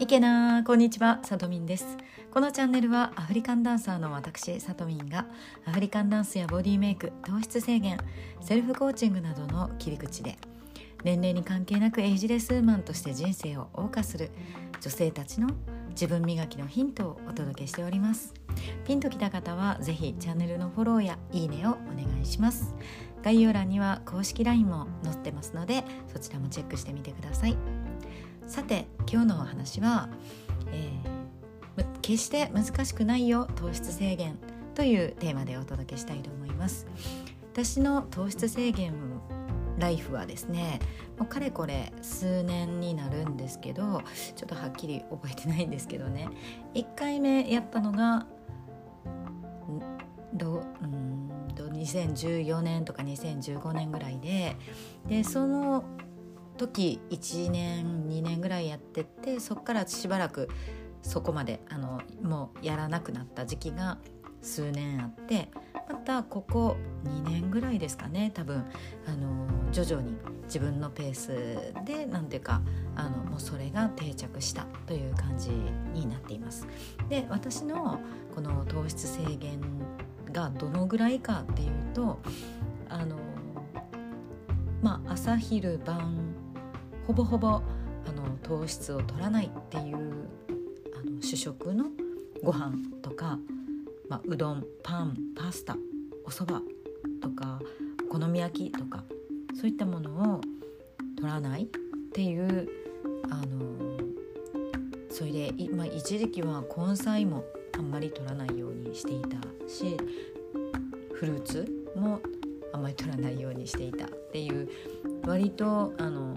いけなこんにちはさとみんです。このチャンネルはアフリカンダンサーの私さとみんがアフリカンダンスやボディメイク糖質制限セルフコーチングなどの切り口で年齢に関係なくエイジレスウーマンとして人生を謳歌する女性たちの自分磨きのヒントをお届けしております。ピンときた方はぜひチャンネルのフォローやいいねをお願いします。概要欄には公式 LINE も載ってますのでそちらもチェックしてみてください。さて今日のお話は、えー、決して難しくないよ糖質制限というテーマでお届けしたいと思います。私の糖質制限ライフはですねもうかれこれ数年になるんですけどちょっとはっきり覚えてないんですけどね。1回目やったのがどうん2014年とか2015年ぐらいででその時1年2年ぐらいやっててそっからしばらくそこまであのもうやらなくなった時期が数年あってまたここ2年ぐらいですかね多分あの徐々に自分のペースで何ていうかあのもうそれが定着したという感じになっています。で私のこの糖質制限がどのぐらいかっていうとあのまあ朝昼晩ほぼほぼあの糖質を取らないっていうあの主食のご飯とか、まあ、うどんパンパスタおそばとかお好み焼きとかそういったものを取らないっていうあのそれで、まあ、一時期は根菜もあんまり取らないようにしていたしフルーツもあんまり取らないようにしていたっていう割とあの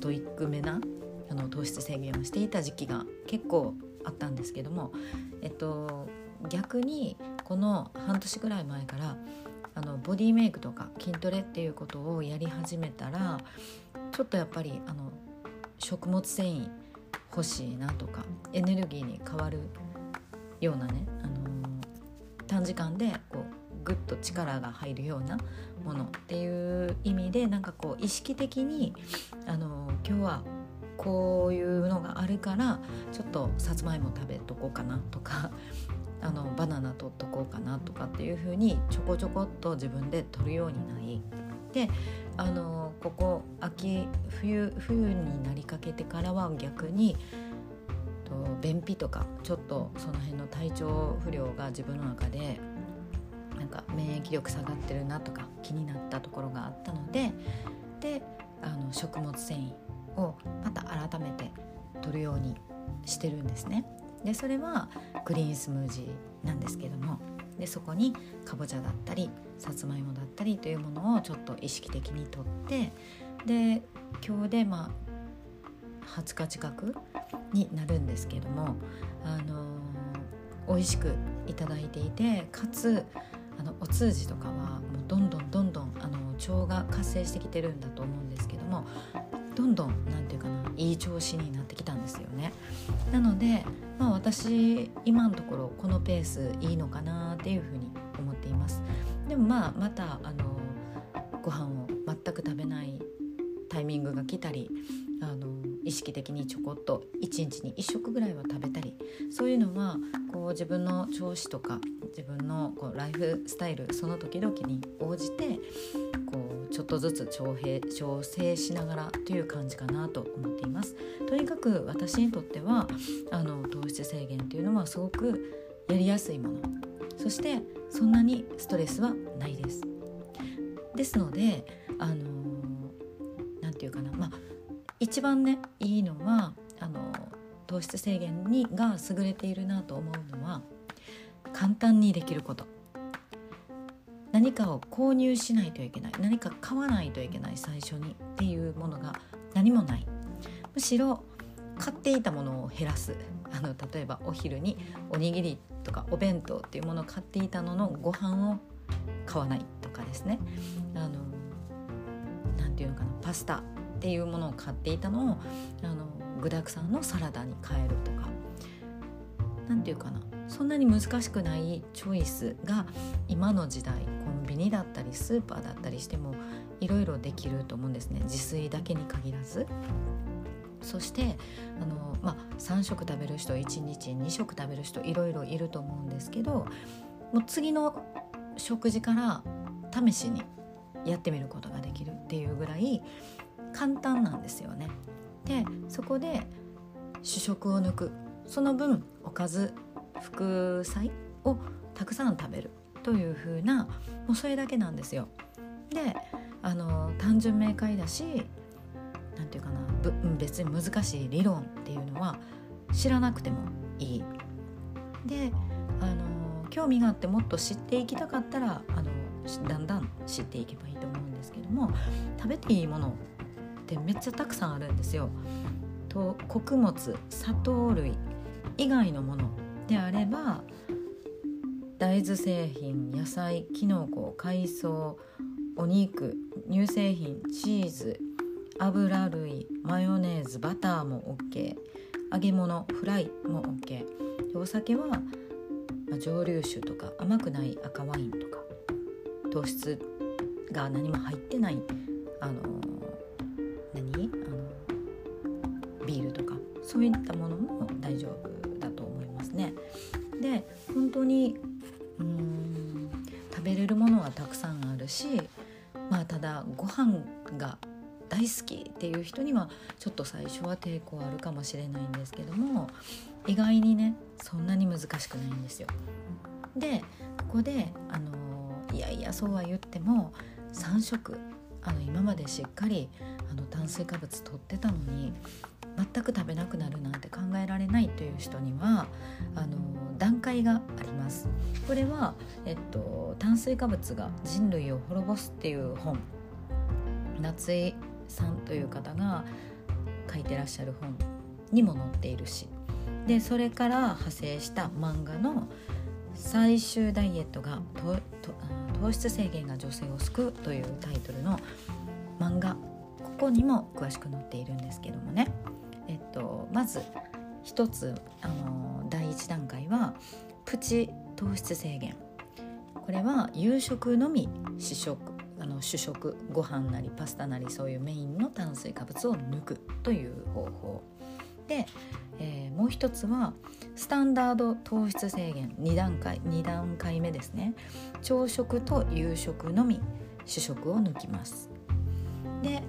ストイックめなあの糖質制限をしていた時期が結構あったんですけども、えっと、逆にこの半年ぐらい前からあのボディメイクとか筋トレっていうことをやり始めたらちょっとやっぱりあの食物繊維欲しいなとかエネルギーに変わるようなね、あの短時間でこうグッと力が入るようなものっていう意味でなんかこう意識的にあの今日はこういうのがあるからちょっとさつまいも食べとこうかなとか あのバナナ取っとこうかなとかっていう風にちょこちょこっと自分で取るようになりであのここ秋冬冬になりかけてからは逆にと便秘とかちょっとその辺の体調不良が自分の中でなんか免疫力下がってるなとか気になったところがあったのでであの食物繊維をまた改めて取るようにしてるんですね。でそれはグリーンスムージーなんですけどもでそこにかぼちゃだったりさつまいもだったりというものをちょっと意識的にとってで今日でまあ20日近くになるんですけども、あのー、美味しくいただいていてかつあのお通じとかはもうどんどんどんどんあの腸が活性してきてるんだと思うんですけどもどんどん何て言うかないい調子になってきたんですよね。なので、まあ、私今のところこのペースいいのかなっていうふうに思っています。でもまあまたあのご飯を全く食べないタイミングが来たりあの意識的にちょこっと1日に1食ぐらいは食べたりそういうのはこう自分の調子とか自分のこうライフスタイルその時々に応じてこうちょっとずつ調整調整しながらという感じかなと思っています。とにかく私にとってはあの糖質制限というのはすごくやりやすいものそしてそんなにストレスはないです。ですのであの何て言うかなまあ一番ねいいのはあの糖質制限にが優れているなと思うのは簡単にできること。何かを購入しないといけない。何か買わないといけない最初にっていうものが何もない。むしろ買っていたものを減らす。あの例えばお昼におにぎりとかお弁当っていうものを買っていたののご飯を買わないとかですね。あのなていうのかなパスタ。っていうものを買っていたのをあの具だくさんのサラダに変えるとか。何ていうかな。そんなに難しくないチョイスが今の時代コンビニだったりスーパーだったりしてもいろいろできると思うんですね。自炊だけに限らず。そしてあの、まあ、3食食べる人1日2食食べる人いろいろいると思うんですけどもう次の食事から試しにやってみることができるっていうぐらい簡単なんですよね。でそこで主食を抜くその分おかず副菜をたくさん食べるという風なもうそれだけなんですよ。であの単純明快だし何て言うかな別に難しい理論っていうのは知らなくてもいい。であの興味があってもっと知っていきたかったらあのだんだん知っていけばいいと思うんですけども食べていいものってめっちゃたくさんあるんですよ。と穀物砂糖類以外のものであれば大豆製品野菜きのこ海藻お肉乳製品チーズ油類マヨネーズバターも OK 揚げ物フライも OK お酒は、まあ、蒸留酒とか甘くない赤ワインとか糖質が何も入ってないあの何あのビールとかそういったものも大丈夫だと思いますね。で本当にうん食べれるものはたくさんあるしまあただご飯が大好きっていう人にはちょっと最初は抵抗あるかもしれないんですけども意外にねそんなに難しくないんですよ。でここであのいやいやそうは言っても3食あの今までしっかりあの炭水化物取ってたのに全く食べなくなるなんて考えられないという人にはあの段階があります。これは、えっと、炭水化物が人類を滅ぼすっていう本夏井さんという方が書いてらっしゃる本にも載っているしでそれから派生した漫画の「最終ダイエットが糖質制限が女性を救う」というタイトルの漫画ここにも詳しく載っているんですけどもね、えっと、まず一つあの第一段階はプチ糖質制限。これは夕食のみ試食あの主食ご飯なりパスタなりそういうメインの炭水化物を抜くという方法。で、えー、もう一つはスタンダード糖質制限。2段階2段階目ですね。朝食と夕食のみ。主食を抜きます。で、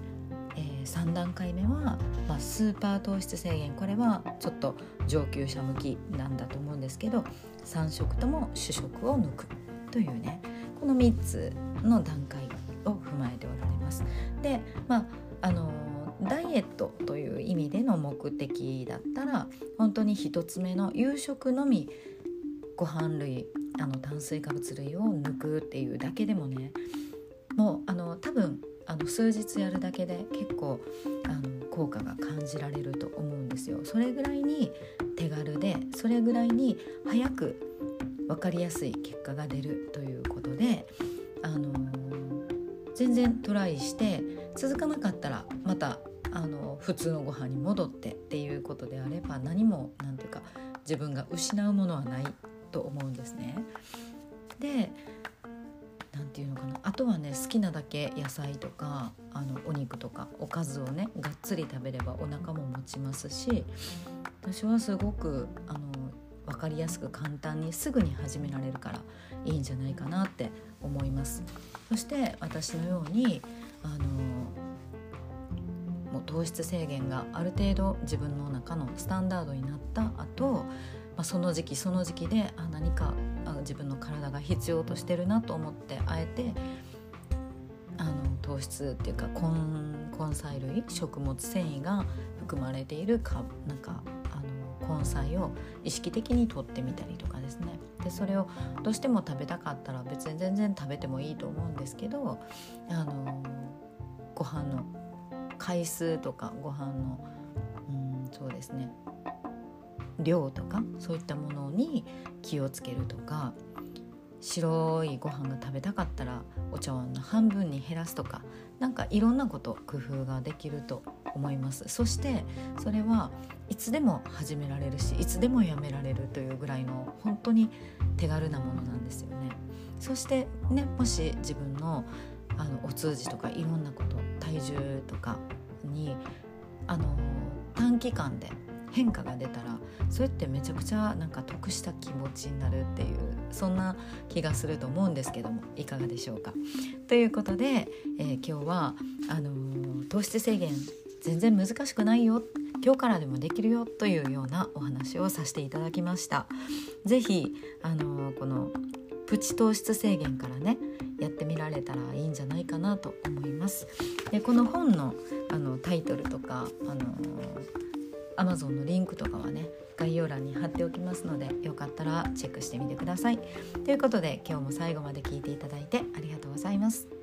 えー、3段階目は、まあ、スーパー糖質制限。これはちょっと上級者向きなんだと思うんですけど3食とも主食を抜く。というね。この3つの段階を踏まえておられます。でまああのダイエットという意味での目的だったら本当に1つ目の夕食のみご飯類あの炭水化物類を抜くっていうだけでもねもうあの多分あの数日やるだけで結構あの効果が感じられると思うんですよ。それぐらいに手軽でそれぐらいに早く分かりやすい結果が出るということであの全然トライして続かなかったらまたあの普通のご飯に戻ってっていうことであれば何も何ていうか自分が失うものはないと思うんですね。で何て言うのかなあとはね好きなだけ野菜とかあのお肉とかおかずをねがっつり食べればお腹も持ちますし私はすごくあの分かりやすく簡単にすぐに始められるからいいんじゃないかなって思います。そして私のようにあの糖質制限がある程度自分の中のスタンダードになった後、まあその時期その時期であ何か自分の体が必要としてるなと思ってあえてあの糖質っていうか根根菜類食物繊維が含まれているかなんかあの根菜を意識的にとってみたりとかですね。でそれをどうしても食べたかったら別に全然食べてもいいと思うんですけどあのご飯の回数とかご飯のうんそうですね。量とかそういったものに気をつけるとか白いご飯が食べたかったらお茶碗の半分に減らすとかなんかいろんなこと工夫ができると思います。そしてそれはいつでも始められるしいつでもやめられるというぐらいの本当に手軽なものなんですよね。そしてねもし自分のあのお通じとかいろんなこと体重とかにあの短期間で変化が出たらそれってめちゃくちゃなんか得した気持ちになるっていうそんな気がすると思うんですけどもいかがでしょうか。ということで、えー、今日はあの、糖質制限全然難しくないよ今日からでもできるよというようなお話をさせていただきました。ぜひあの、このプチ糖質制限からねやってみられたらいいんじゃないかなと思います。でこの本のあのタイトルとかあの Amazon のリンクとかはね概要欄に貼っておきますのでよかったらチェックしてみてください。ということで今日も最後まで聞いていただいてありがとうございます。